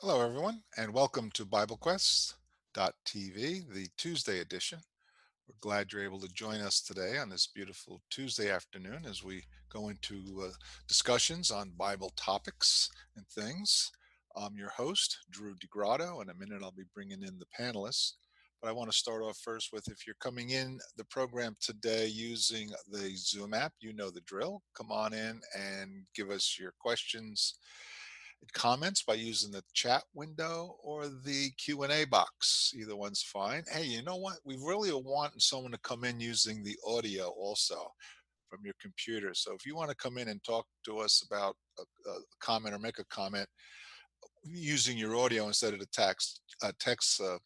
Hello, everyone, and welcome to BibleQuest.tv, the Tuesday edition. We're glad you're able to join us today on this beautiful Tuesday afternoon as we go into uh, discussions on Bible topics and things. I'm your host, Drew DeGrotto. In a minute, I'll be bringing in the panelists. But I want to start off first with if you're coming in the program today using the Zoom app, you know the drill. Come on in and give us your questions comments by using the chat window or the Q&A box. Either one's fine. Hey, you know what? We really want someone to come in using the audio also from your computer. So if you want to come in and talk to us about a, a comment or make a comment using your audio instead of the text, uh, text uh,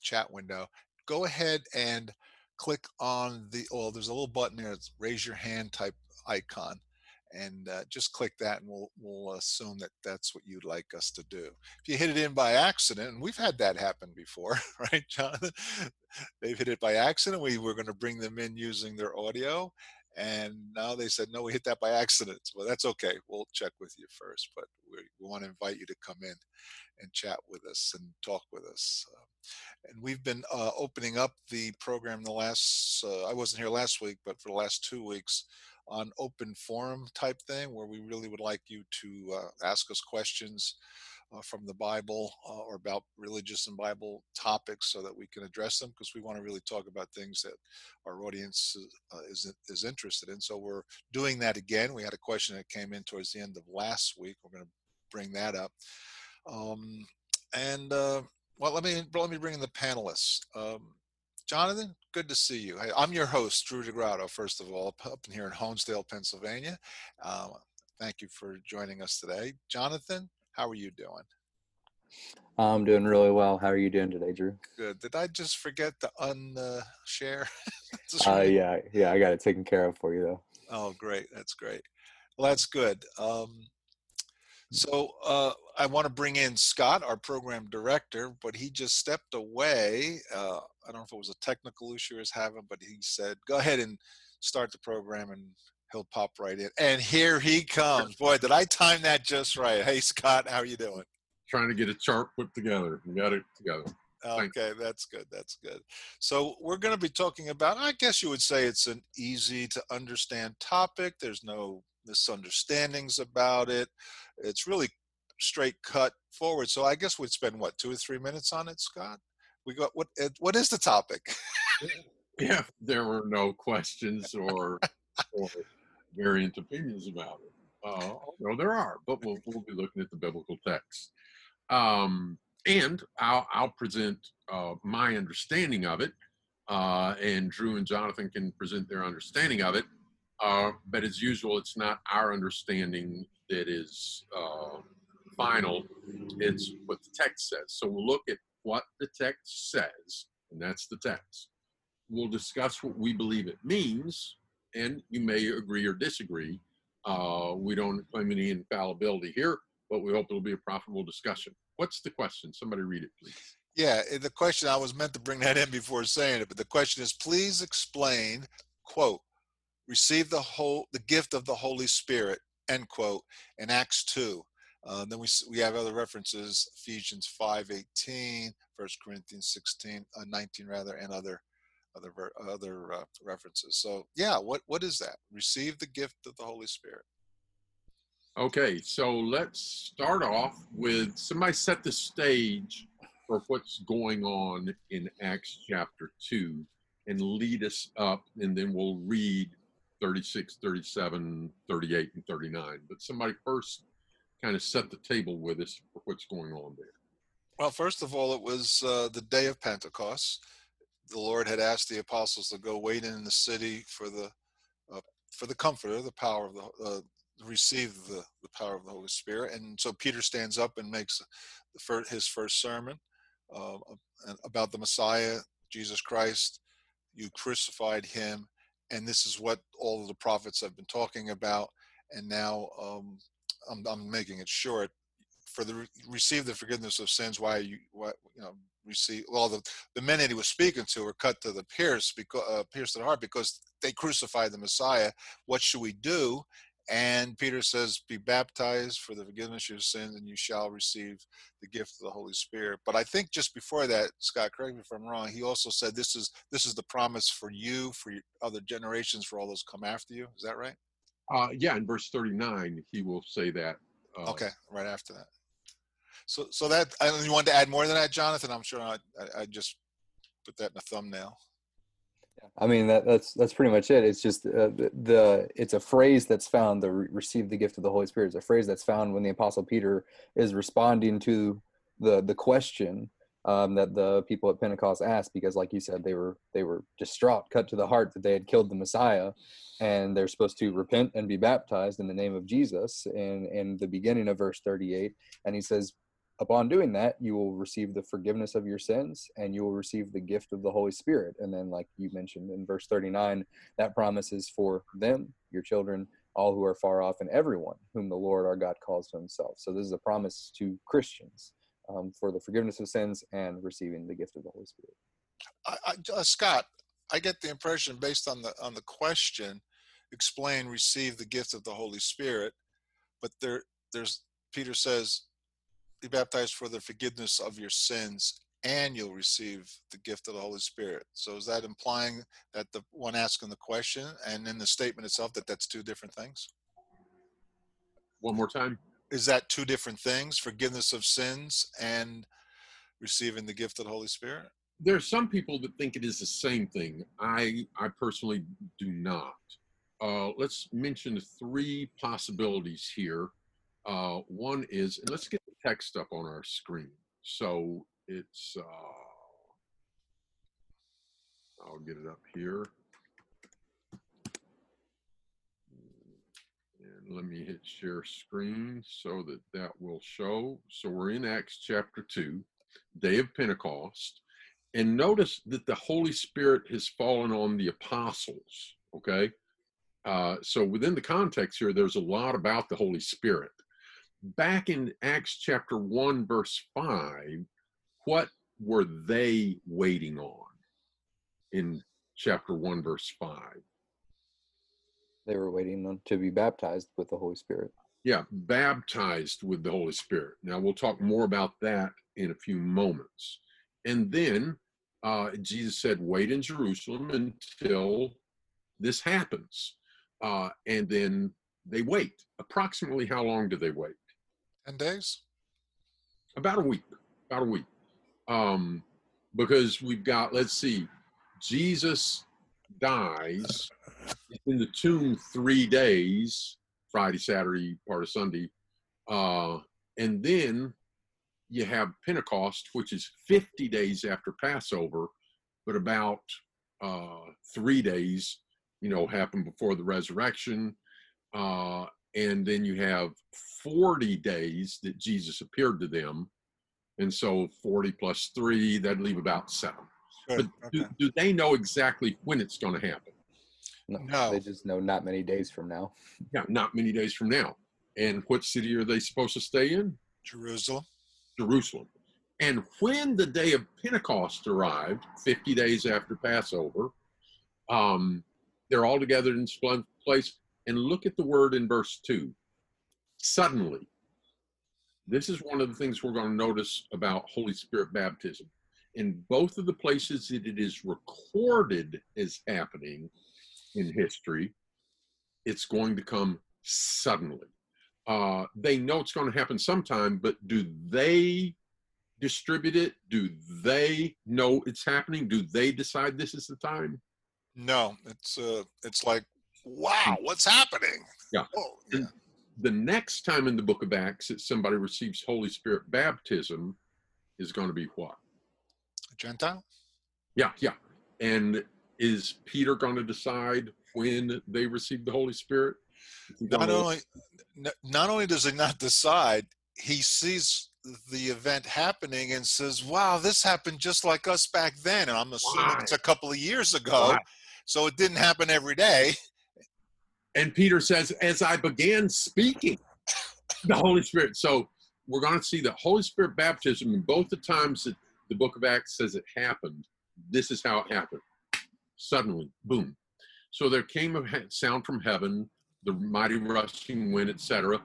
chat window, go ahead and click on the, oh, there's a little button there, it's raise your hand type icon and uh, just click that and we'll, we'll assume that that's what you'd like us to do. If you hit it in by accident, and we've had that happen before, right, Jonathan? They've hit it by accident. We were going to bring them in using their audio. And now they said, no, we hit that by accident. Well, that's okay. We'll check with you first, but we, we want to invite you to come in and chat with us and talk with us. Uh, and we've been uh, opening up the program the last, uh, I wasn't here last week, but for the last two weeks, on open forum type thing where we really would like you to uh, ask us questions uh, from the Bible uh, or about religious and Bible topics so that we can address them because we want to really talk about things that our audience uh, is, is interested in. So we're doing that again. We had a question that came in towards the end of last week. We're going to bring that up. Um, and uh, well, let me let me bring in the panelists. Um, Jonathan, good to see you. I'm your host, Drew DeGrotto, first of all, up here in Honesdale, Pennsylvania. Uh, thank you for joining us today. Jonathan, how are you doing? I'm doing really well. How are you doing today, Drew? Good. Did I just forget to unshare? Uh, uh, yeah, yeah, I got it taken care of for you, though. Oh, great. That's great. Well, that's good. Um, so uh, I want to bring in Scott, our program director, but he just stepped away. Uh, I don't know if it was a technical issue he was having, but he said, "Go ahead and start the program, and he'll pop right in." And here he comes. Boy, did I time that just right? Hey, Scott, how are you doing? Trying to get a chart put together. We got it together. Okay, that's good. That's good. So we're going to be talking about. I guess you would say it's an easy to understand topic. There's no misunderstandings about it. It's really straight cut forward. So I guess we'd spend what two or three minutes on it, Scott. We got what? What is the topic? yeah, there were no questions or, or variant opinions about it. Uh, no, there are, but we'll, we'll be looking at the biblical text. Um, and I'll, I'll present uh, my understanding of it, uh, and Drew and Jonathan can present their understanding of it. Uh, but as usual, it's not our understanding that is uh, final, it's what the text says. So we'll look at what the text says, and that's the text. We'll discuss what we believe it means, and you may agree or disagree. Uh, we don't claim any infallibility here, but we hope it'll be a profitable discussion. What's the question? Somebody read it, please. Yeah, the question I was meant to bring that in before saying it, but the question is please explain, quote, receive the whole the gift of the Holy Spirit, end quote, in Acts 2. Uh, then we we have other references: Ephesians 5:18, 1 Corinthians 16, uh, 19 rather, and other other other uh, references. So yeah, what what is that? Receive the gift of the Holy Spirit. Okay, so let's start off with somebody set the stage for what's going on in Acts chapter 2 and lead us up, and then we'll read 36, 37, 38, and 39. But somebody first kind of set the table with us for what's going on there. Well, first of all, it was uh, the day of Pentecost. The Lord had asked the apostles to go wait in the city for the uh, for the Comforter, the power of the uh, receive the, the power of the Holy Spirit. And so Peter stands up and makes his first sermon uh, about the Messiah, Jesus Christ. You crucified him and this is what all of the prophets have been talking about. And now um, I'm, I'm, making it short. For the receive the forgiveness of sins, why you why you know receive well the the men that he was speaking to were cut to the pierce because uh, pierced the heart because they crucified the Messiah. What should we do? And Peter says, Be baptized for the forgiveness of your sins, and you shall receive the gift of the Holy Spirit. But I think just before that, Scott, correct me if I'm wrong, he also said this is this is the promise for you, for your other generations, for all those come after you. Is that right? Uh, yeah, in verse 39, he will say that. Uh, okay, right after that. So, so that I you wanted to add more than that, Jonathan. I'm sure I, I, I just put that in a thumbnail. I mean that that's that's pretty much it. It's just uh, the, the, it's a phrase that's found the re- receive the gift of the Holy Spirit. It's a phrase that's found when the Apostle Peter is responding to the the question um, that the people at Pentecost asked because, like you said, they were they were distraught, cut to the heart that they had killed the Messiah, and they're supposed to repent and be baptized in the name of Jesus. In in the beginning of verse thirty eight, and he says, upon doing that you will receive the forgiveness of your sins and you will receive the gift of the holy spirit. And then like you mentioned in verse 39 that promise is for them your children all who are far off and everyone whom the lord our god calls to himself. So this is a promise to christians um, for the forgiveness of sins and receiving the gift of the holy spirit. I, I, uh, scott i get the impression based on the on the question explain receive the gift of the holy spirit but there there's peter says be baptized for the forgiveness of your sins and you'll receive the gift of the Holy Spirit. So is that implying that the one asking the question and in the statement itself that that's two different things? One more time. Is that two different things, forgiveness of sins and receiving the gift of the Holy Spirit? There are some people that think it is the same thing. I I personally do not. Uh, let's mention three possibilities here. Uh, one is, and let's get text up on our screen. So it's, uh, I'll get it up here. And let me hit share screen so that that will show. So we're in Acts chapter 2, day of Pentecost. And notice that the Holy Spirit has fallen on the apostles, okay? Uh, so within the context here, there's a lot about the Holy Spirit back in Acts chapter 1, verse 5, what were they waiting on in chapter 1, verse 5? They were waiting to be baptized with the Holy Spirit. Yeah, baptized with the Holy Spirit. Now, we'll talk more about that in a few moments. And then uh, Jesus said, Wait in Jerusalem until this happens. Uh, and then they wait. Approximately how long do they wait? 10 days? About a week. About a week. Um, because we've got, let's see, Jesus dies in the tomb three days Friday, Saturday, part of Sunday. Uh, and then you have Pentecost, which is 50 days after Passover, but about uh, three days, you know, happen before the resurrection. Uh, and then you have 40 days that Jesus appeared to them. And so 40 plus three, that'd leave about seven. Good. But do, okay. do, they know exactly when it's going to happen? No, no, They just know not many days from now. Yeah, not many days from now. And what city are they supposed to stay in? Jerusalem. Jerusalem. And when the day of Pentecost arrived, 50 days after Passover, um, they're all together in one place. And look at the word in verse 2 suddenly. This is one of the things we're going to notice about Holy Spirit baptism. In both of the places that it is recorded as happening in history, it's going to come suddenly. Uh, they know it's going to happen sometime, but do they distribute it? Do they know it's happening? Do they decide this is the time? No, it's uh, it's like, wow, what's happening? Yeah. Oh, yeah the next time in the book of Acts that somebody receives Holy Spirit baptism is going to be what? A Gentile? Yeah, yeah. And is Peter going to decide when they receive the Holy Spirit? Not only, not only does he not decide, he sees the event happening and says, "Wow, this happened just like us back then." And I'm assuming Why? it's a couple of years ago, Why? so it didn't happen every day. And Peter says, as I began speaking, the Holy Spirit. So we're going to see the Holy Spirit baptism in both the times that the book of Acts says it happened. This is how it happened. Suddenly, boom. So there came a sound from heaven the mighty rushing wind, etc.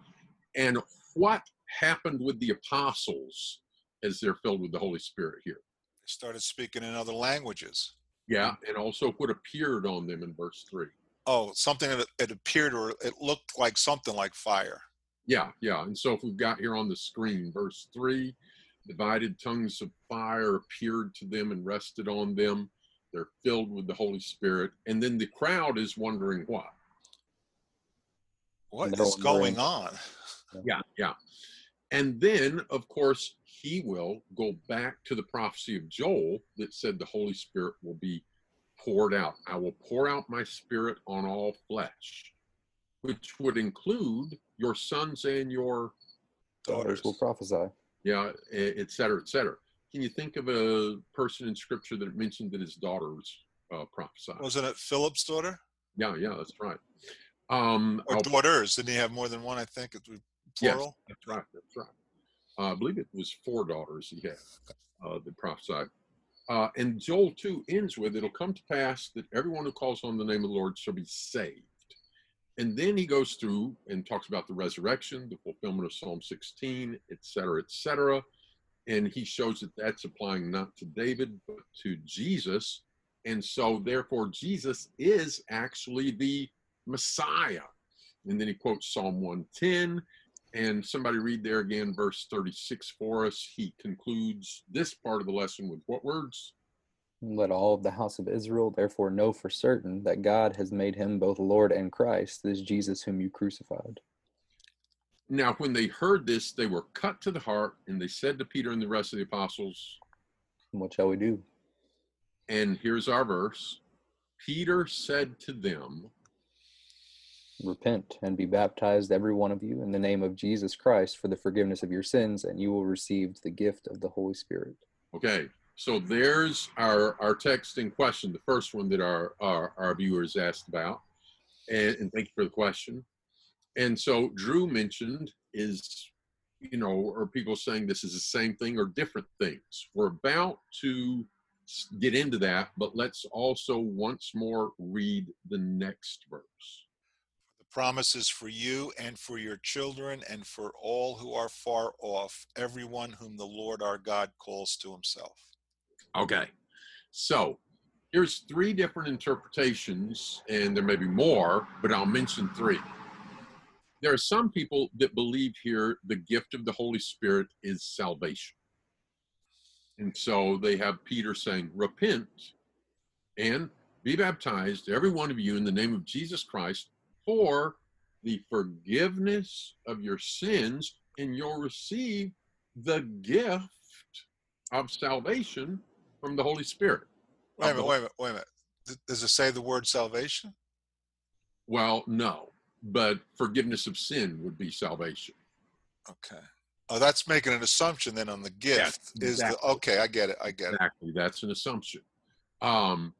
And what happened with the apostles as they're filled with the Holy Spirit here? They started speaking in other languages. Yeah, and also what appeared on them in verse three. Oh, something that it appeared or it looked like something like fire. Yeah, yeah. And so if we've got here on the screen, verse three, divided tongues of fire appeared to them and rested on them. They're filled with the Holy Spirit. And then the crowd is wondering what? What They're is going on? Yeah, yeah. And then, of course, he will go back to the prophecy of Joel that said the Holy Spirit will be poured out. I will pour out my spirit on all flesh, which would include your sons and your Daughters will prophesy. yeah, et cetera, et cetera. Can you think of a person in scripture that mentioned that his daughters uh, prophesied? Wasn't it Philip's daughter yeah, yeah, that's right. Um, or I'll- daughters? Didn't he have more than one? I think it's Yes. plural. That's right. That's right. Uh, I believe it was four daughters he had uh, that prophesied. Uh, and Joel 2 ends with, It'll come to pass that everyone who calls on the name of the Lord shall be saved. And then he goes through and talks about the resurrection, the fulfillment of Psalm 16, et cetera, et cetera. And he shows that that's applying not to David, but to Jesus. And so, therefore, Jesus is actually the Messiah. And then he quotes Psalm 110 and somebody read there again, verse 36 for us. He concludes this part of the lesson with what words? Let all of the house of Israel therefore know for certain that God has made him both Lord and Christ, this Jesus whom you crucified. Now, when they heard this, they were cut to the heart, and they said to Peter and the rest of the apostles, what shall we do? and here's our verse Peter said to them, Repent and be baptized, every one of you, in the name of Jesus Christ for the forgiveness of your sins, and you will receive the gift of the Holy Spirit. Okay, so there's our, our text in question, the first one that our, our, our viewers asked about. And, and thank you for the question. And so Drew mentioned is, you know, are people saying this is the same thing or different things? We're about to get into that, but let's also once more read the next verse. Promises for you and for your children and for all who are far off, everyone whom the Lord our God calls to himself. Okay. So here's three different interpretations, and there may be more, but I'll mention three. There are some people that believe here the gift of the Holy Spirit is salvation. And so they have Peter saying, Repent and be baptized, every one of you, in the name of Jesus Christ for the forgiveness of your sins, and you'll receive the gift of salvation from the Holy Spirit. Wait a minute, wait a minute, wait a minute. Does it say the word salvation? Well, no, but forgiveness of sin would be salvation. Okay. Oh, that's making an assumption then on the gift. is the okay, I get it. I get it. Exactly, that's an assumption. Um,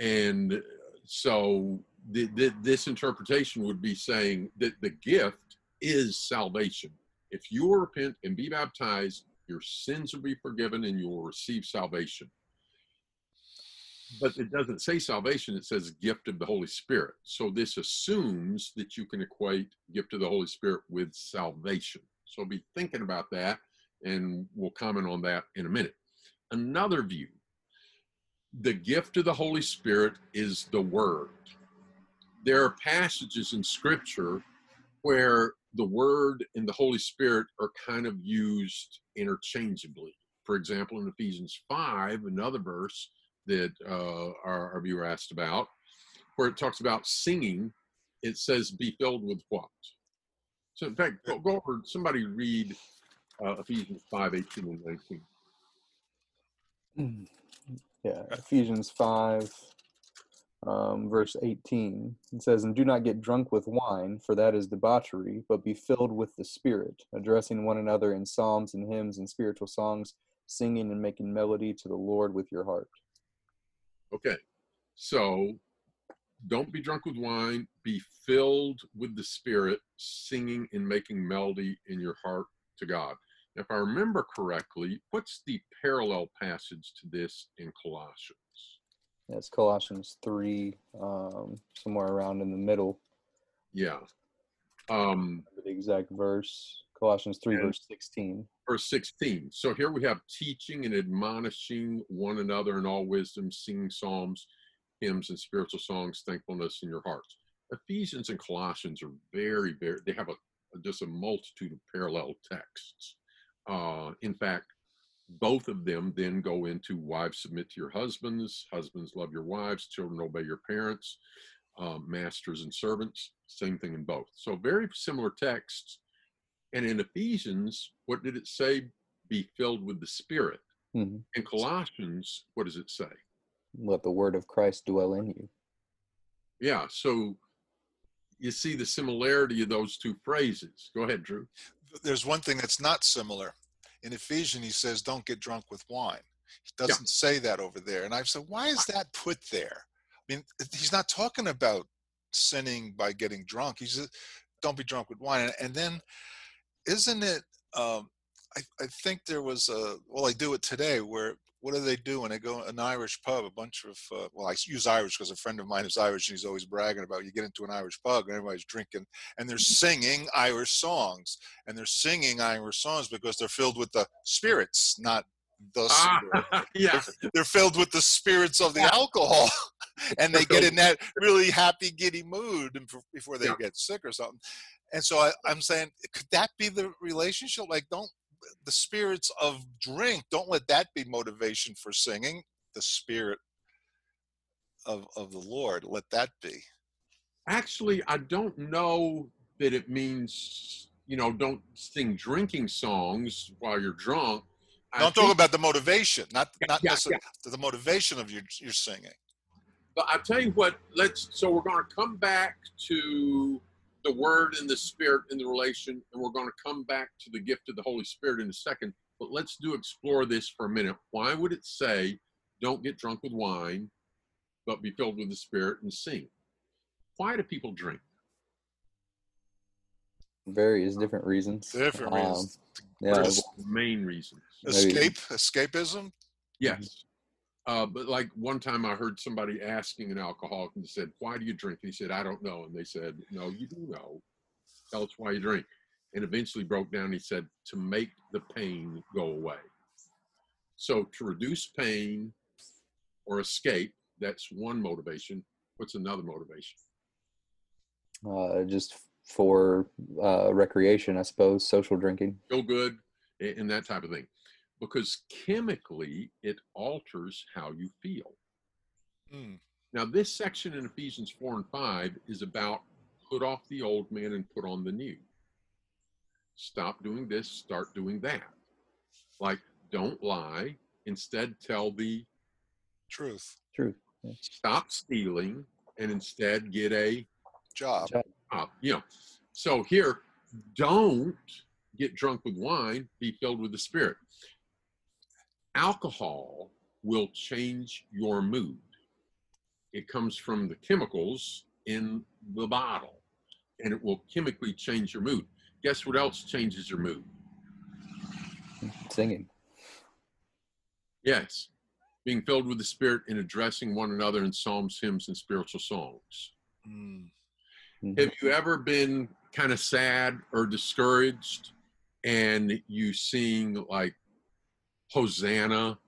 and so th- th- this interpretation would be saying that the gift is salvation. If you repent and be baptized, your sins will be forgiven and you will receive salvation. But it doesn't say salvation, it says gift of the Holy Spirit. So this assumes that you can equate gift of the Holy Spirit with salvation. So be thinking about that, and we'll comment on that in a minute. Another view the gift of the Holy Spirit is the Word. There are passages in Scripture where the Word and the Holy Spirit are kind of used interchangeably. For example, in Ephesians 5, another verse that uh, our, our viewer asked about, where it talks about singing, it says, be filled with what? So, in fact, go, go over, somebody read uh, Ephesians 5, 18 and 19. Yeah, Ephesians 5, um, verse 18. It says, And do not get drunk with wine, for that is debauchery, but be filled with the Spirit, addressing one another in psalms and hymns and spiritual songs, singing and making melody to the Lord with your heart. Okay, so don't be drunk with wine, be filled with the Spirit, singing and making melody in your heart to God. If I remember correctly, what's the parallel passage to this in Colossians? That's Colossians 3, um, somewhere around in the middle. yeah. Um, the exact verse. Colossians 3, verse 16. verse 16. So here we have teaching and admonishing one another in all wisdom, singing psalms, hymns, and spiritual songs, thankfulness in your hearts. Ephesians and Colossians are very, very, they have a just a multitude of parallel texts. Uh, in fact, both of them then go into wives submit to your husbands, husbands love your wives, children obey your parents, um, masters and servants, same thing in both. So very similar texts. And in Ephesians, what did it say? Be filled with the Spirit. Mhm. In Colossians, what does it say? Let the word of Christ dwell in you. Yeah, so you see the similarity of those two phrases. Go ahead, Drew. There's one thing that's not similar. In Ephesians, he says, "Don't get drunk with wine." He doesn't say that over there, and I've said, "Why is that put there?" I mean, he's not talking about sinning by getting drunk. He's just, "Don't be drunk with wine," and, and then isn't it? Um, I, I think there was a well, I do it today. Where what do they do when they go an Irish pub? A bunch of uh, well, I use Irish because a friend of mine is Irish, and he's always bragging about. You get into an Irish pub, and everybody's drinking, and they're singing Irish songs, and they're singing Irish songs because they're filled with the spirits, not the. Ah, yeah, They're filled with the spirits of the alcohol, and they get in that really happy, giddy mood before they Yeah. get sick or something. And so I, I'm saying, could that be the relationship? Like, don't the spirits of drink, don't let that be motivation for singing. The spirit of of the Lord, let that be. actually, I don't know that it means you know don't sing drinking songs while you're drunk. I Don't talk about the motivation, not not yeah, necessarily the motivation of your your singing. But I tell you what, let's. So we're going to come back to the Word and the Spirit in the relation, and we're going to come back to the gift of the Holy Spirit in a second. But let's do explore this for a minute. Why would it say, "Don't get drunk with wine, but be filled with the Spirit and sing"? Why do people drink? Various different reasons. Different Um, yeah, What What is- the main reasons? Maybe- Escape, escapism. Yes. Uh, but like one time I heard somebody asking an alcoholic and said, Why do you drink? And he said, I don't know. And they said, No, you do know. Tell us why you drink. And eventually broke down. He said, To make the pain go away. So to reduce pain or escape, that's one motivation. What's another motivation? uh, just for uh, recreation, I suppose, social drinking. Feel good and that type of thing. Because chemically, it alters how you feel. Hmm. Now, this section in Ephesians 4 and 5 is about put off the old man and put on the new. Stop doing this, start doing that. Like, don't lie, instead, tell the Truth. Truth. stop stealing and instead get a Job. uh, you know. So here, don't get drunk with wine, be filled with the Spirit. Alcohol will change your mood. It comes from the chemicals in the bottle, and it will chemically change your mood. Guess what else changes your mood? Singing. Yes, being filled with the Spirit and addressing one another in psalms, hymns, and spiritual songs. Hmm. Mhm. Have you ever been kind of sad or discouraged and you sing like Hosanna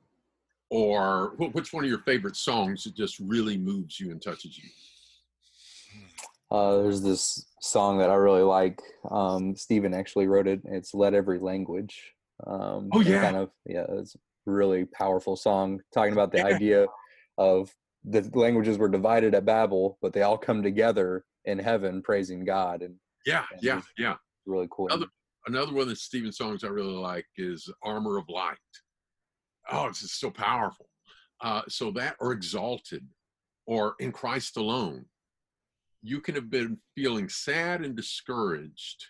or which one of your favorite songs that just really moves you and touches you? Uh, there's this song that I really like. Um, Stephen actually wrote it. It's "Let Every Language." Um, Oh, yeah. kind of yeah, it's a really powerful song talking about the Yeah. idea of the languages were divided at Babel, but they all come together in heaven praising God, and Yeah, yeah, yeah. really cool. Other- Another one of the Stephen songs I really like is Armor of Light. Oh, it's just so powerful. Uh, so that or Exalted or In Christ Alone. You can have been feeling sad and discouraged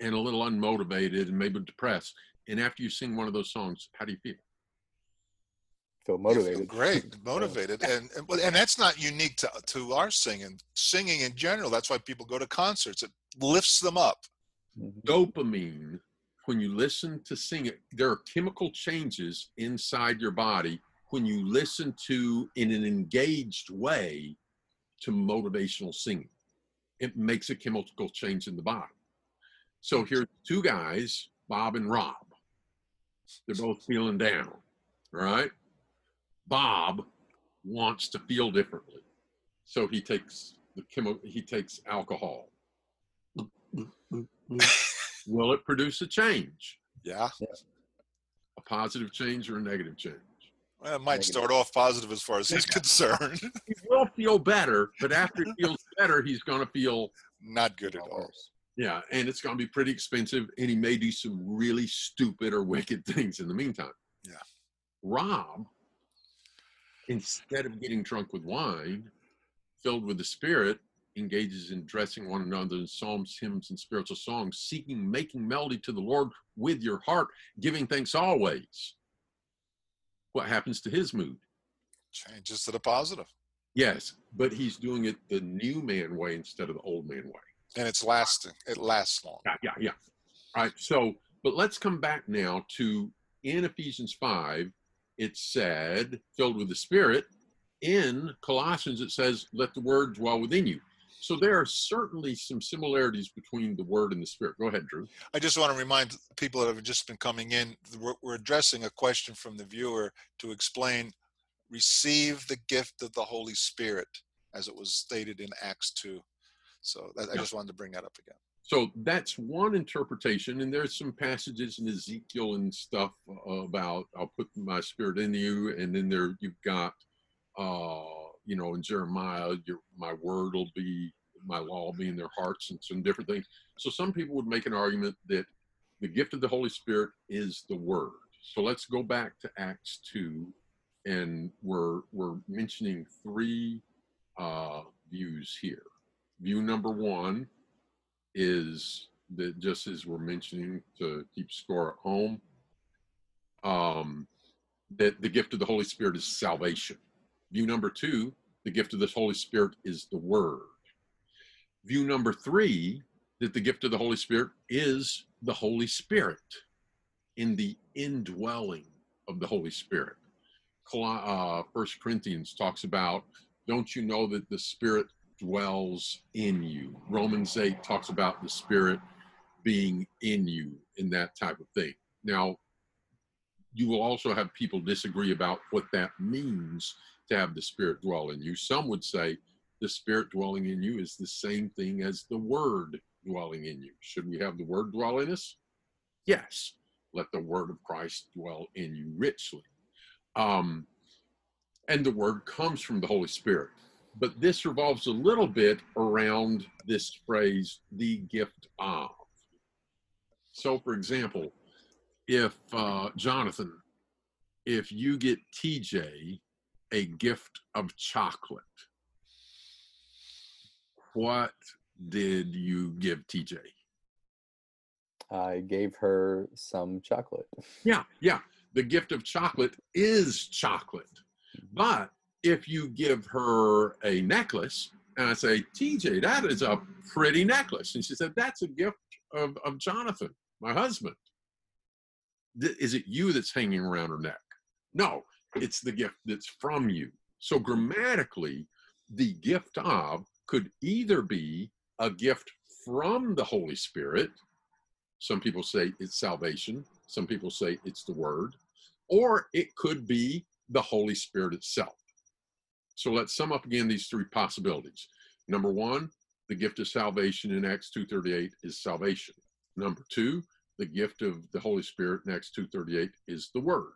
and a little unmotivated and maybe depressed. And after you sing one of those songs, how do you feel? feel You feel motivated. great, motivated, and and, and that's not unique to to our singing. Singing in general, that's why people go to concerts. It lifts them up. Mhm. Dopamine, when you listen to sing it, there are chemical changes inside your body when you listen to in an engaged way to motivational singing. it makes a chemical change in the body. So here's two guys, Bob and Rob. They're both feeling down, right? Bob wants to feel differently. So he takes the chemo he takes alcohol. Will it produce a change? Yeah. A positive change or a negative change? Well, it might Negative. start off positive as far as he's concerned. He will feel better, but after he feels better, he's gonna feel Not good at all. Yeah, and it's going to be pretty expensive, and he may do some really stupid or wicked things in the meantime. Yeah. Rob, instead of getting drunk with wine, filled with the Spirit, engages in dressing one another in psalms, hymns, and spiritual songs, seeking, making melody to the Lord with your heart, giving thanks always. What happens to his mood? Changes to the positive. Yes, but he's doing it the new man way instead of the old man way. And it's lasting. It lasts long. Yeah, yeah, yeah. All right. So, but let's come back now to in Ephesians 5, it said, filled with the Spirit. In Colossians, it says, let the word dwell within you. So there are certainly some similarities between the word and the Spirit. Go ahead, Drew. I just want to remind people that have just been coming in, we're, we're addressing a question from the viewer to explain receive the gift of the Holy Spirit as it was stated in Acts 2. So that, I just wanted to bring that up again. So that's one interpretation, and there's some passages in Ezekiel and stuff about I'll put my spirit in you, and then there you've got, uh, you know, in Jeremiah, your my word will be my law will be in their hearts, and some different things. So some people would make an argument that the gift of the Holy Spirit is the word. So let's go back to Acts two, and we're we're mentioning three uh, views here. View number one is that just as we're mentioning to keep score at home, um, that the gift of the Holy Spirit is salvation. View number two, the gift of the Holy Spirit is the Word. View number three, that the gift of the Holy Spirit is the Holy Spirit in the indwelling of the Holy Spirit. Uh, First Corinthians talks about, don't you know that the Spirit dwells in you. Romans 8 talks about the Spirit being in you in that type of thing. Now, you will also have people disagree about what that means to have the Spirit dwell in you. Some would say the Spirit dwelling in you is the same thing as the Word dwelling in you. Should we have the Word dwell in us? Yes. Let the Word of Christ dwell in you richly. Um, and the Word comes from the Holy Spirit but this revolves a little bit around this phrase, the gift of. So, for example, if uh, Jonathan, if you get TJ a gift of chocolate, what did you give TJ? I gave her some chocolate. Yeah, yeah. The gift of chocolate is chocolate. Mm-hmm. But if you give her a necklace, and I say, TJ, that is a pretty necklace. And she said, That's a gift of, of Jonathan, my husband. Th- Is it you that's hanging around her neck? No, it's the gift that's from you. So grammatically, the gift of could either be a gift from the Holy Spirit. Some people say it's salvation. Some people say it's the word. Or it could be the Holy Spirit itself. So let's sum up again these three possibilities. Number one, the gift of salvation in Acts 2.38 is salvation. Number two, the gift of the Holy Spirit in Acts 2.38 is the word.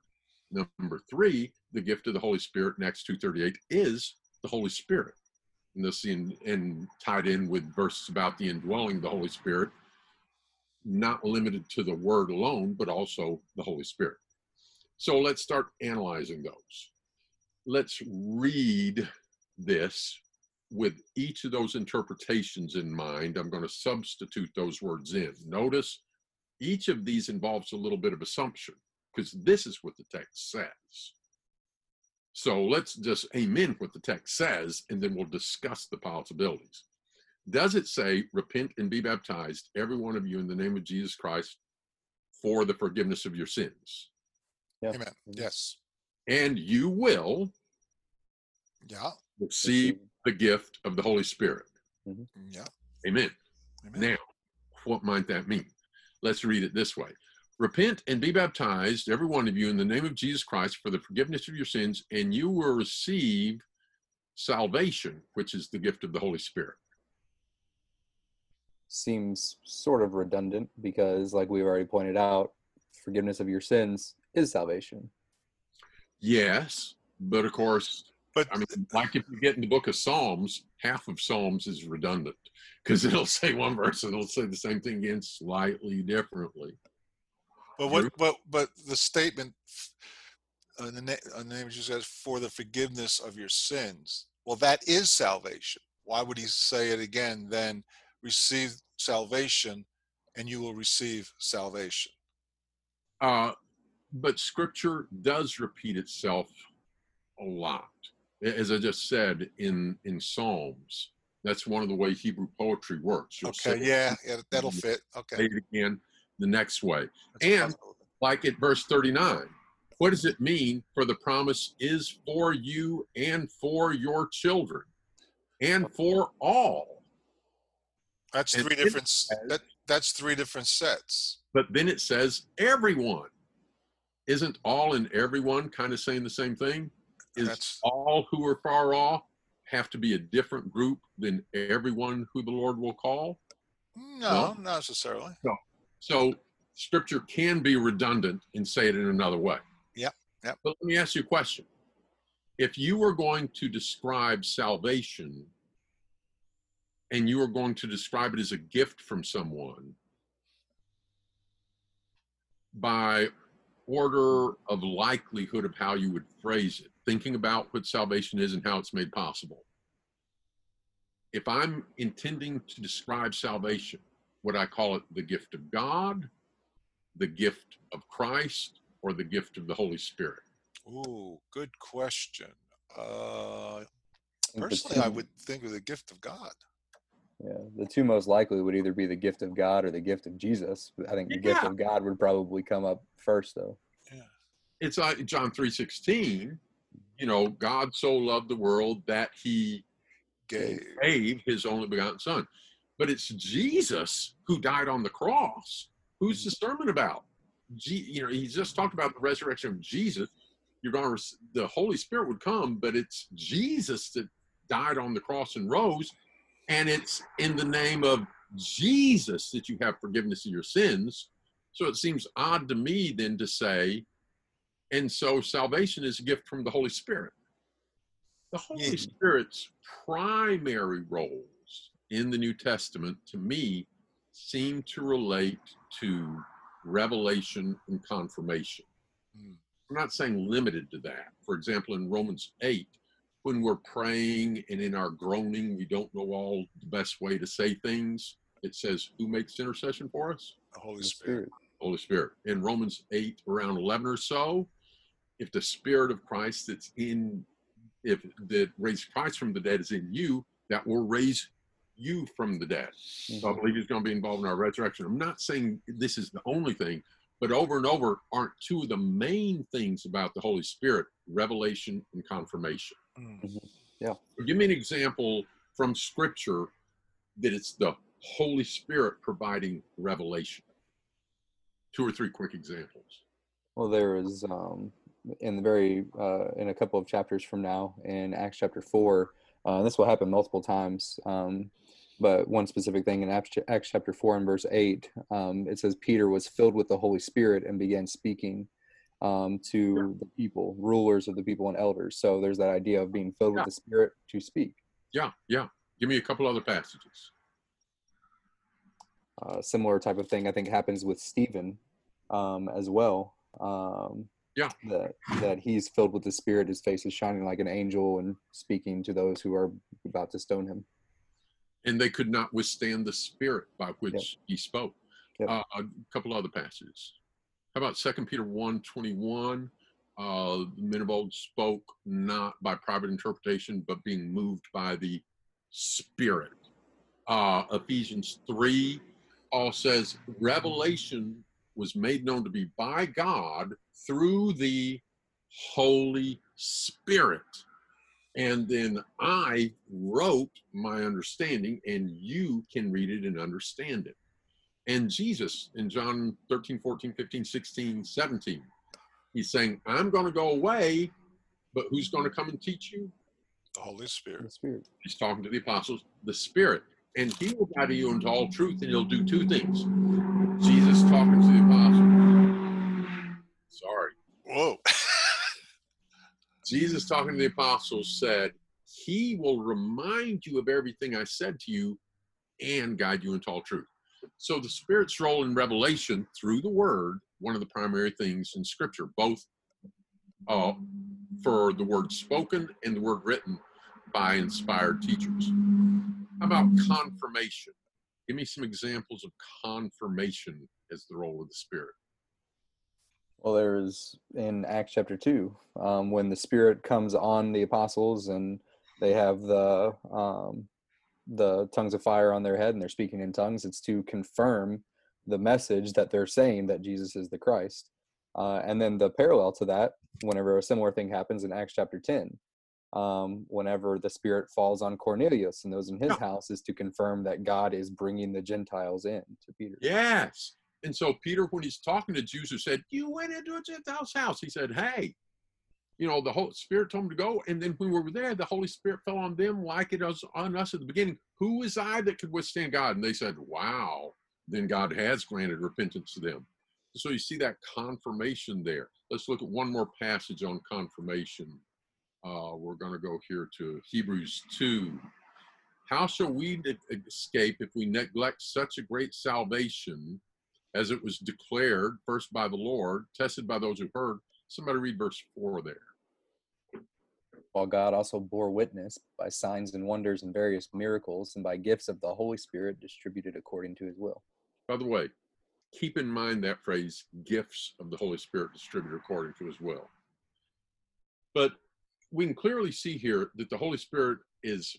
Number three, the gift of the Holy Spirit in Acts 2.38 is the Holy Spirit. And this in, and tied in with verses about the indwelling of the Holy Spirit, not limited to the word alone, but also the Holy Spirit. So let's start analyzing those. Let's read this with each of those interpretations in mind. I'm going to substitute those words in. Notice each of these involves a little bit of assumption because this is what the text says. So let's just amen what the text says and then we'll discuss the possibilities. Does it say, repent and be baptized, every one of you, in the name of Jesus Christ for the forgiveness of your sins? Yeah. Amen. Mm-hmm. Yes. And you will Yeah. receive the gift of the Holy Spirit. Mm-hmm. Yeah. Amen. Amen. Now, what might that mean? Let's read it this way Repent and be baptized, every one of you, in the name of Jesus Christ for the forgiveness of your sins, and you will receive salvation, which is the gift of the Holy Spirit. Seems sort of redundant because, like we've already pointed out, forgiveness of your sins is salvation. Yes, but of course, But I mean, like if you get in the book of Psalms, half of Psalms is redundant because it'll say one verse and it'll say the same thing again slightly differently. But what but but the statement in the, na- in the name of Jesus says for the forgiveness of your sins. Well, that is salvation. Why would he say it again? Then receive salvation, and you will receive salvation. Uh, but scripture does repeat itself a lot. As I just said in in Psalms, that's one of the way Hebrew poetry works. You'll Okay, yeah, yeah, that'll fit. Okay. say it again the next way. That's And-. Like at verse 39, what does it mean? For the promise is for you and for your children and for all. that's and three different. says- That that's three different sets. But then it says everyone. Isn't all and everyone kind of saying the same thing? Is That's- all who are far off have to be a different group than everyone who the Lord will call? No, not necessarily. So scripture can be redundant and say it in another way. Yep, yep. But let me ask you a question. If you were going to describe salvation and you were going to describe it as a gift from someone by order of likelihood of how you would phrase it, thinking about what salvation is and how it's made possible. If I'm intending to describe salvation, would I call it the gift of God, the gift of Christ, or the gift of the Holy Spirit? Ooh, good question. Uh, I think the personally, I would think of the gift of God. Yeah, the two most likely would either be the gift of God or the gift of Jesus. I think the gift of God would probably come up first, though. Yeah. It's uh, John 3:16, you know, God so loved the world that he Gay. gave his only begotten son. But it's Jesus who died on the cross. Who's the sermon about? G, you know, he just talked about the resurrection of Jesus. You're going to, the Holy Spirit would come, but it's Jesus that died on the cross and rose. And it's in the name of Jesus that you have forgiveness of your sins. So it seems odd to me then to say, and so salvation is a gift from the Holy Spirit. The Holy Yeah. Spirit's primary roles in the New Testament, to me, seem to relate to revelation and confirmation. Mm. I'm not saying limited to that. For example, in Romans 8, when we're praying and in our groaning, we don't know all the best way to say things, it says, Who makes intercession for us? The Holy The Spirit. Holy Spirit. In Romans 8, around 11 or so, if the Spirit of Christ that's in, if that raised Christ from the dead is in you, that will raise you from the dead. So I Mhm. believe he's going to be involved in our resurrection. I'm not saying this is the only thing, but over and over aren't two of the main things about the Holy Spirit revelation and confirmation. Mm. Give me an example from Scripture that it's the Holy Spirit providing revelation. Two or three quick examples. Well, there is um, in the very uh, in a couple of chapters from now in Acts chapter four. Uh, this will happen multiple times, um, but one specific thing in Acts, Acts chapter four and verse eight, um, it says Peter was filled with the Holy Spirit and began speaking um, to the people, rulers of the people and elders. So there's that idea of being filled Yeah. with the Spirit to speak. Yeah, yeah. Give me a couple other passages. uh, similar type of thing I think happens with Stephen um, as well. Um, Yeah. That that he's filled with the Spirit, his face is shining like an angel, and speaking to those who are about to stone him. And they could not withstand the spirit by which he spoke. Yep. Uh, a couple other passages. How about Second Peter 1 21? Uh, the men of old spoke not by private interpretation, but being moved by the Spirit. Uh, Ephesians 3 all says, Revelation was made known to be by God through the Holy Spirit. And then I wrote my understanding, and you can read it and understand it. And Jesus in John 13, 14, 15, 16, 17, he's saying, I'm going to go away, but who's going to come and teach you? The Holy Spirit. The Spirit. Spirit. He's talking to the apostles, the Spirit. And he will guide you into all truth, and he'll do two things. Jesus talking to the apostles. Sorry. Whoa. Jesus talking to the apostles said, He will remind you of everything I said to you and guide you into all truth. So the Spirit's role in revelation through the Word, one of the primary things in Scripture, both uh, for the Word spoken and the Word written by inspired teachers. How about confirmation? Give me some examples of confirmation as the role of the Spirit. Well, there's in Acts chapter 2, um, when the Spirit comes on the apostles and they have the um, the tongues of fire on their head and they're speaking in tongues, it's to confirm the message that they're saying that Jesus is the Christ. Uh, and then the parallel to that, whenever a similar thing happens in Acts chapter 10, um, whenever the Spirit falls on Cornelius and those in his Yeah. house, is to confirm that God is bringing the Gentiles in to Peter. Yes. And so Peter, when he's talking to Jews who said, You went into a Gentile's house, he said, Hey, you know, the Holy Spirit told him to go. And then when we were there, the Holy Spirit fell on them like it was on us at the beginning. Who was I that could withstand God? And they said, Wow. Then God has granted repentance to them. So you see that confirmation there. Let's look at one more passage on confirmation. Uh, we're going to go here to Hebrews 2. How shall we escape if we neglect such a great salvation as it was declared first by the Lord, tested by those who heard? Somebody read verse 4 there. while God also bore witness by signs and wonders and various miracles and by gifts of the Holy Spirit distributed according to his will. By the way, keep in mind that phrase gifts of the Holy Spirit distributed according to his will. But we can clearly see here that the Holy Spirit is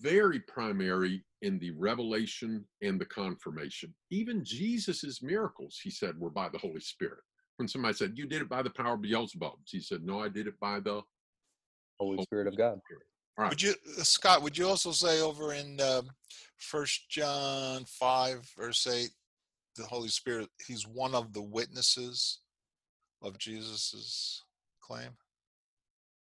very primary in the revelation and the confirmation. Even Jesus's miracles, he said, were by the Holy Spirit. When somebody said, You did it by the power of Beelzebub, he said, No, I did it by the Holy Spirit of God. All right. Would you, uh, Scott? Would you also say over in um, First John five verse eight, the Holy Spirit, He's one of the witnesses of Jesus's claim.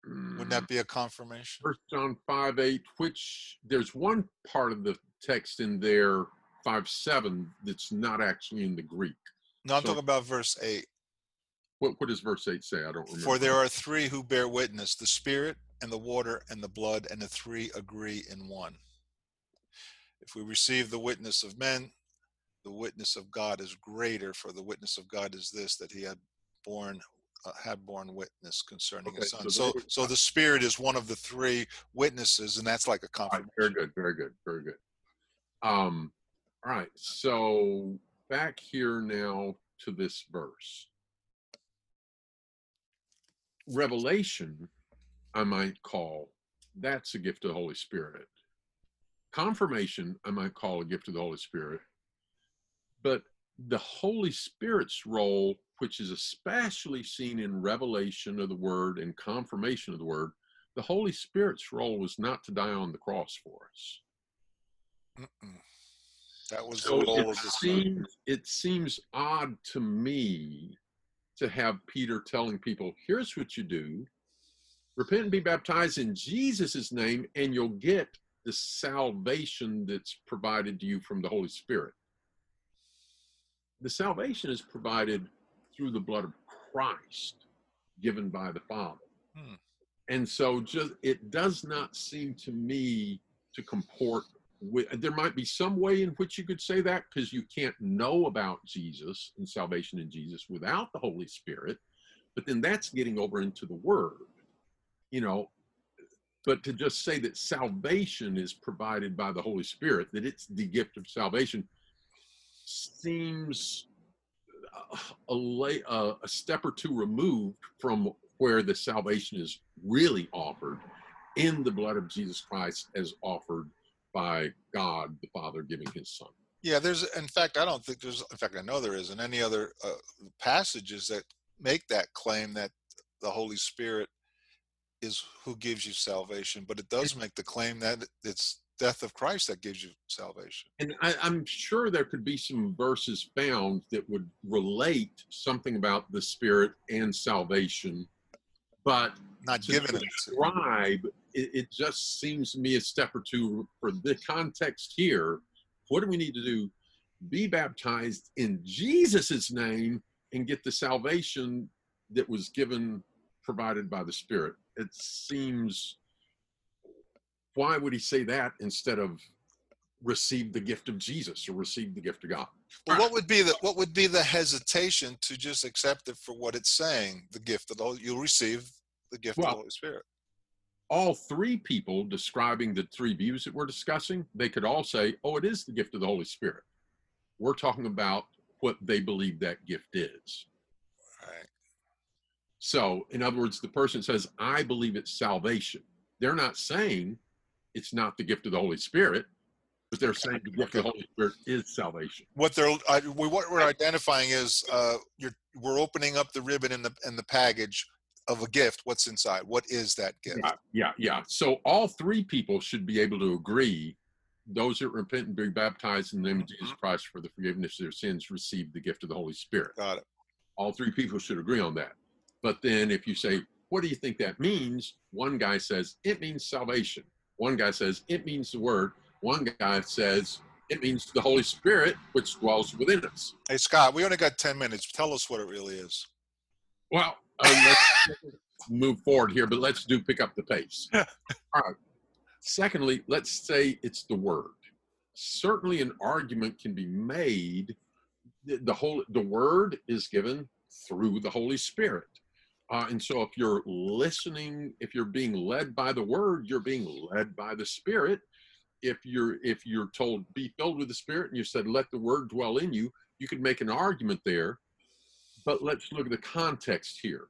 Wouldn't mm. that be a confirmation? First John 5 8, which there's one part of the text in there, 5 7, that's not actually in the Greek. No, I'm So- talking about verse eight. What, what does verse 8 say? I don't remember. For there are three who bear witness: the Spirit and the water and the blood, and the three agree in one. If we receive the witness of men, the witness of God is greater. For the witness of God is this: that He had borne uh, had borne witness concerning His Son. so So, so the Spirit is one of the three witnesses, and that's like a All right, confirmation. very good, very good, very good. Um, all right, so back here now to this verse. Revelation, I might call that's a gift of the Holy Spirit. Confirmation, I might call a gift of the Holy Spirit. But the Holy Spirit's role, which is especially seen in revelation of the word and confirmation of the word, the Holy Spirit's role was not to die on the cross for us. Mm-mm. That was So the role it of the seems, it seems odd to me to have Peter telling people, here's what you do repent and be baptized in Jesus' name, and you'll get the salvation that's provided to you from the Holy Spirit. The salvation is provided through the blood of Christ given by the Father. Hmm. And so just it does not seem to me to comport with there might be some way in which you could say that because you can't know about Jesus and salvation in Jesus without the Holy Spirit, but then that's getting over into the word. You know, but to just say that salvation is provided by the Holy Spirit, that it's the gift of salvation, seems a, lay, uh, a step or two removed from where the salvation is really offered in the blood of Jesus Christ as offered by God the Father giving his son. Yeah, there's. In fact, I don't think there's. In fact, I know there isn't any other uh, passages that make that claim that the Holy Spirit is who gives you salvation, but it does make the claim that it's death of Christ that gives you salvation. And I, I'm sure there could be some verses found that would relate something about the Spirit and salvation, but Not given it. describe, it, it just seems to me a step or two for the context here. What do we need to do? Be baptized in Jesus' name and get the salvation that was given, provided by the Spirit. It seems, why would he say that instead of receive the gift of Jesus or receive the gift of God? Well, what would be the what would be the hesitation to just accept it for what it's saying? The gift of the Holy, you'll receive the gift of the Holy Spirit. all three people describing the three views that we're discussing, they could all say, oh, it is the gift of the Holy Spirit. We're talking about what they believe that gift is. Right. So, in other words, the person says, I believe it's salvation. They're not saying it's not the gift of the Holy Spirit, but they're saying the gift of the Holy Spirit is salvation. What they're I, we, what we're identifying is uh, you're we're opening up the ribbon in the in the package of a gift. What's inside? What is that gift? Yeah, yeah, yeah. So, all three people should be able to agree those that repent and be baptized in the name of Jesus Christ for the forgiveness of their sins receive the gift of the Holy Spirit. Got it. all three people should agree on that. But then if you say, what do you think that means? One guy says, it means salvation. One guy says, it means the word. One guy says, it means the Holy Spirit, which dwells within us. Hey Scott, we only got ten minutes. Tell us what it really is. Well, um, let's move forward here, but let's do pick up the pace. All right. Secondly, let's say it's the word. Certainly, an argument can be made. The, the whole the word is given through the Holy Spirit, uh, and so if you're listening, if you're being led by the word, you're being led by the Spirit. If you're if you're told be filled with the Spirit, and you said let the word dwell in you, you could make an argument there. But let's look at the context here.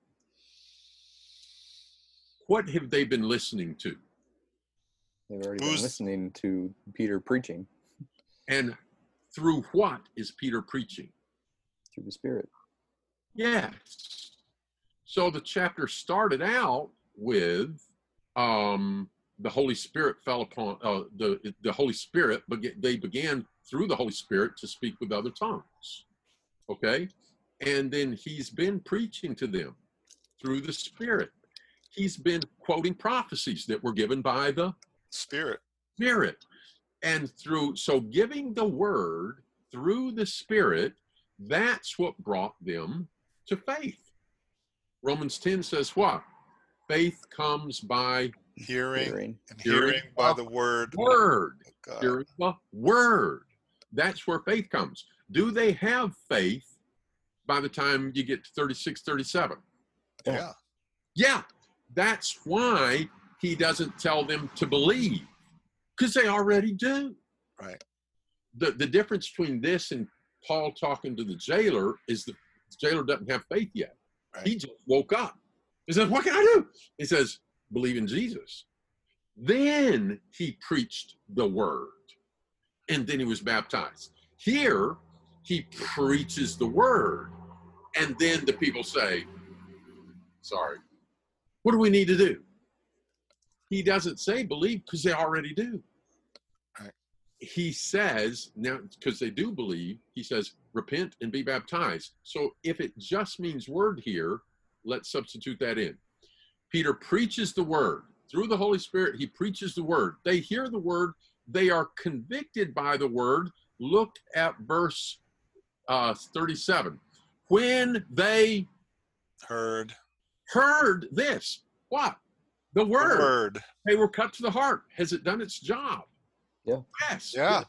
What have they been listening to? They've already been listening to Peter preaching And through what is Peter preaching? through the Spirit. Yes. So the chapter started out with um, the Holy Spirit fell upon uh, the the Holy Spirit, but they began through the Holy Spirit to speak with other tongues. Okay, and then he's been preaching to them through the Spirit. He's been quoting prophecies that were given by the Spirit. Spirit. And through, so giving the word through the Spirit, that's what brought them to faith. Romans 10 says what? Faith comes by Hearing, Hearing. and Hearing hearing by the word. word. Hearing the word. That's where faith comes. Do they have faith by the time you get to 36, 37? Yeah. Yeah, that's why he doesn't tell them to believe because they already do. Right. The, the difference between this and Paul talking to the jailer is the jailer doesn't have faith yet. Right. He just woke up. He says, What can I do? He says, Believe in Jesus. Then he preached the word and then he was baptized. Here, he preaches the word and then the people say, Sorry, what do we need to do? He doesn't say believe because they already do. He says, now, because they do believe, he says, repent and be baptized. So if it just means word here, let's substitute that in. Peter preaches the word. Through the Holy Spirit, he preaches the word. They hear the word, they are convicted by the word. Look at verse uh, 37. When they Heard heard this, what? The the word. word. They were cut to the heart. Has it done its job? Yeah. Yes. Yeah.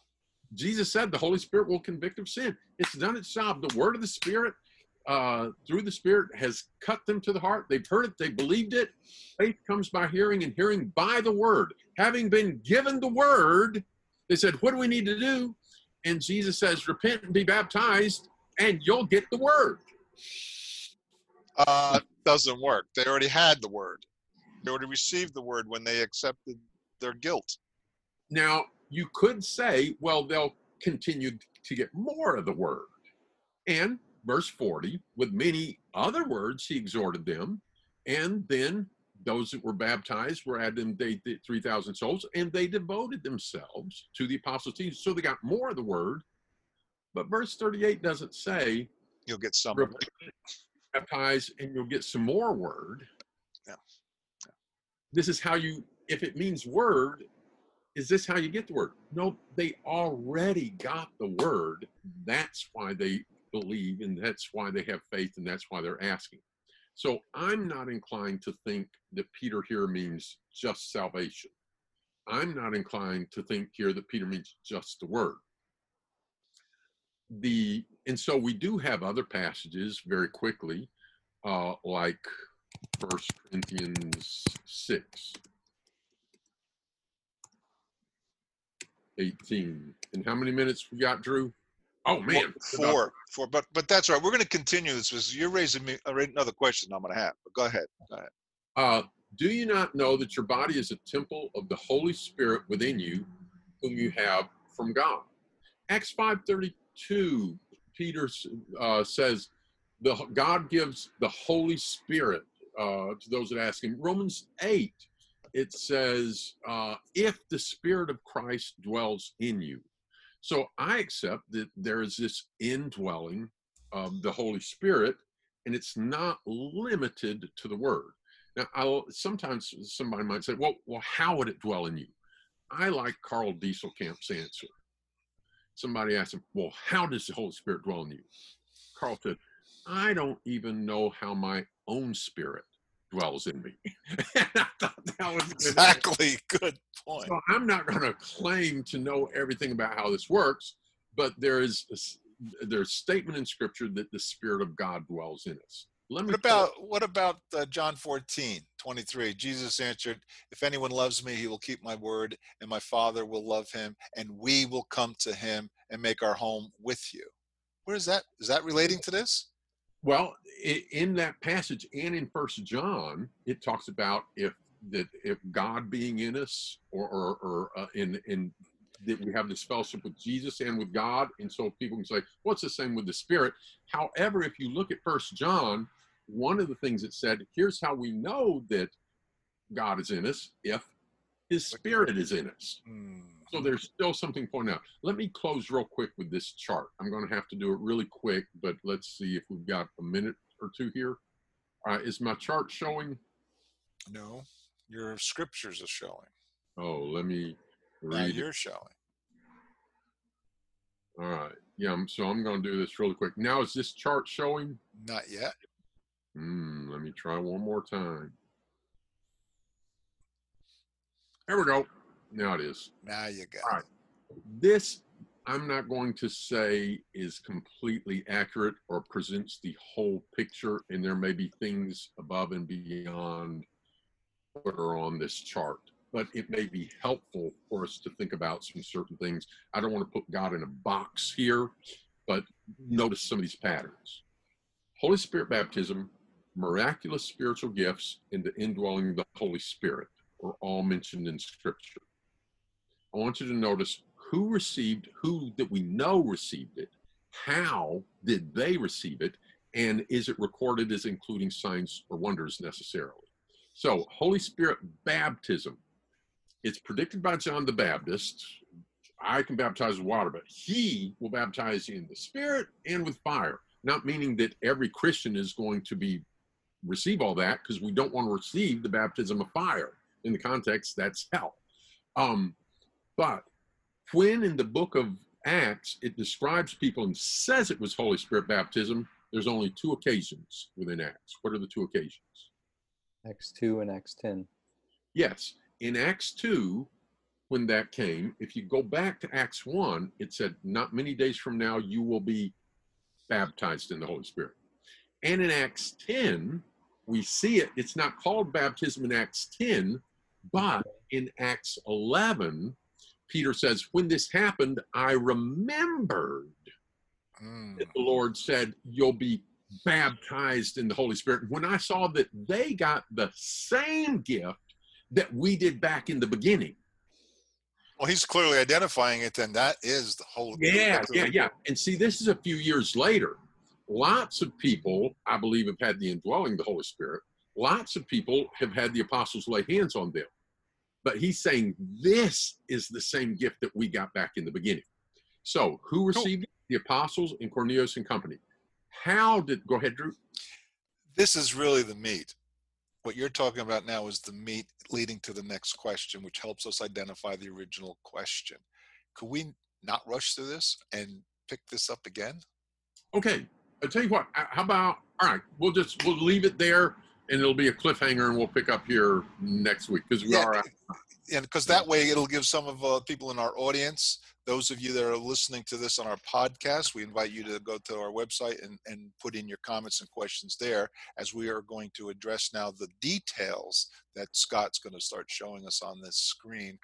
Jesus said the Holy Spirit will convict of sin. It's done its job. The word of the Spirit, uh, through the Spirit, has cut them to the heart. They've heard it. They believed it. Faith comes by hearing, and hearing by the word. Having been given the word, they said, "What do we need to do?" And Jesus says, "Repent and be baptized, and you'll get the word." uh, doesn't work. They already had the word. They already received the word when they accepted their guilt. Now, you could say, well, they'll continue to get more of the word. And verse 40, with many other words, he exhorted them, and then those that were baptized were added them they, 3,000 souls, and they devoted themselves to the apostles' teaching. So they got more of the word. But verse 38 doesn't say You'll get some. repent, baptize, and you'll get some more word. Yeah. This is how you, if it means word, is this how you get the word? No, they already got the word. That's why they believe, and that's why they have faith, and that's why they're asking. So I'm not inclined to think that Peter here means just salvation. I'm not inclined to think here that Peter means just the word. The and so we do have other passages very quickly, uh, like First Corinthians six. 18. And how many minutes we got, Drew? Oh man, Four, four, but, but that's right. We're going to continue this because you're raising me uh, another question I'm going to have, but go ahead. Go ahead. Uh, do you not know that your body is a temple of the Holy Spirit within you, whom you have from God? Acts 5:32, Peter uh, says, "The God gives the Holy Spirit uh, to those that ask Him." Romans 8, it says, uh, "If the Spirit of Christ dwells in you." So I accept that there is this indwelling of the Holy Spirit, and it's not limited to the Word. Now, I'll sometimes somebody might say, "Well, well, how would it dwell in you?" I like Carl Dieselkamp's answer. Somebody asked him, "Well, how does the Holy Spirit dwell in you?" Carl said, "I don't even know how my own spirit dwells in me." and I thought that was. Exactly. Good point. So I'm not going to claim to know everything about how this works, but there is a there's statement in Scripture that the Spirit of God dwells in us. Let me What about what about uh, John 14, 23? Jesus answered, If anyone loves me, he will keep my word, and my Father will love him, and we will come to him and make our home with you. Where is that? Is that relating to this? Well, in that passage and in First John, it talks about if that if God being in us, or or, or uh, in in that we have this fellowship with Jesus and with God, and so people can say, "Well, it's the same with the Spirit." However, if you look at First John, one of the things it said, "Here's how we know that God is in us: if His Spirit is in us." Hmm. So there's still something pointed out. Let me close real quick with this chart. I'm going to have to do it really quick, but let's see if we've got a minute or two here. Uh, is my chart showing? No, your scriptures are showing. Oh, let me Now read it. you're showing. All right. Yeah, I'm- so I'm going to do this really quick. Now, is this chart showing? Not yet. Hmm, let me try one more time. There we go. Now it is. Now you got All right. it. this i'm not going to say is completely accurate or presents the whole picture and there may be things above and beyond what are on this chart but it may be helpful for us to think about some certain things i don't want to put god in a box here but notice some of these patterns holy spirit baptism miraculous spiritual gifts and the indwelling of the holy spirit are all mentioned in scripture I want you to notice who received, who that we know received it, how did they receive it, and is it recorded as including signs or wonders necessarily? So, Holy Spirit baptism, it's predicted by John the Baptist. I can baptize with water, but he will baptize in the Spirit and with fire. Not meaning that every Christian is going to be receive all that because we don't want to receive the baptism of fire. In the context, that's hell. Um, but when in the book of Acts it describes people and says it was Holy Spirit baptism, there's only two occasions within Acts. What are the two occasions? Acts 2 and Acts 10. Yes, in Acts 2, when that came, if you go back to Acts 1, it said, Not many days from now, you will be baptized in the Holy Spirit. And in Acts 10, we see it. It's not called baptism in Acts 10, but in Acts 11, Peter says, When this happened, I remembered Mm. that the Lord said, You'll be baptized in the Holy Spirit. When I saw that they got the same gift that we did back in the beginning. Well, he's clearly identifying it. Then that is the whole. Yeah, yeah, yeah. And see, this is a few years later. Lots of people, I believe, have had the indwelling of the Holy Spirit. lots of people have had the apostles lay hands on them. But he's saying this is the same gift that we got back in the beginning. So who received it? The apostles and Cornelius and company. How did go ahead, Drew? This is really the meat. What you're talking about now is the meat leading to the next question, which helps us identify the original question. Could we not rush through this and pick this up again? Okay. I'll tell you what, how about all right, we'll just we'll leave it there and it'll be a cliffhanger and we'll pick up here next week because we Yeah, are and because that way it'll give some of uh, people in our audience those of you that are listening to this on our podcast we invite you to go to our website and, and put in your comments and questions there as we are going to address now the details that scott's going to start showing us on this screen.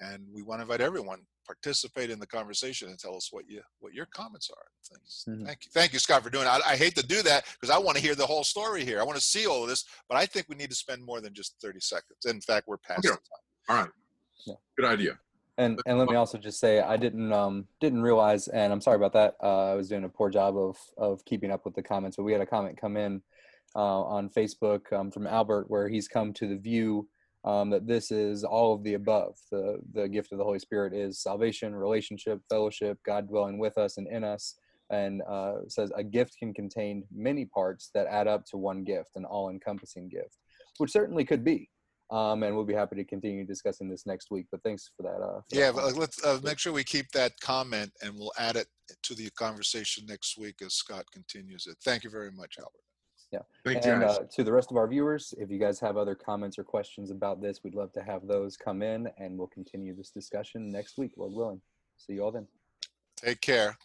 And we want to invite everyone participate in the conversation and tell us what you what your comments are and things Mhm. thank you thank you scott for doing it i, I hate to do that because i want to hear the whole story here i want to see all of this but i think we need to spend more than just 30 seconds in fact we're past Okay. the time all right. Yeah. Good idea. And and let me also just say I didn't um didn't realize and I'm sorry about that. Uh, I was doing a poor job of of keeping up with the comments, but we had a comment come in uh, on Facebook um, from Albert where he's come to the view um, that this is all of the above. The the gift of the Holy Spirit is salvation, relationship, fellowship, God dwelling with us and in us. And uh, says a gift can contain many parts that add up to one gift, an all-encompassing gift, which certainly could be. Um, and we'll be happy to continue discussing this next week. But thanks for that. Uh, for that Yeah, but uh, let's uh, make sure we keep that comment and we'll add it to the conversation next week as Scott continues it. Thank you very much, Albert. Thank you And uh, to the rest of our viewers, if you guys have other comments or questions about this, we'd love to have those come in and we'll continue this discussion next week, Lord willing. See you all then. Take care.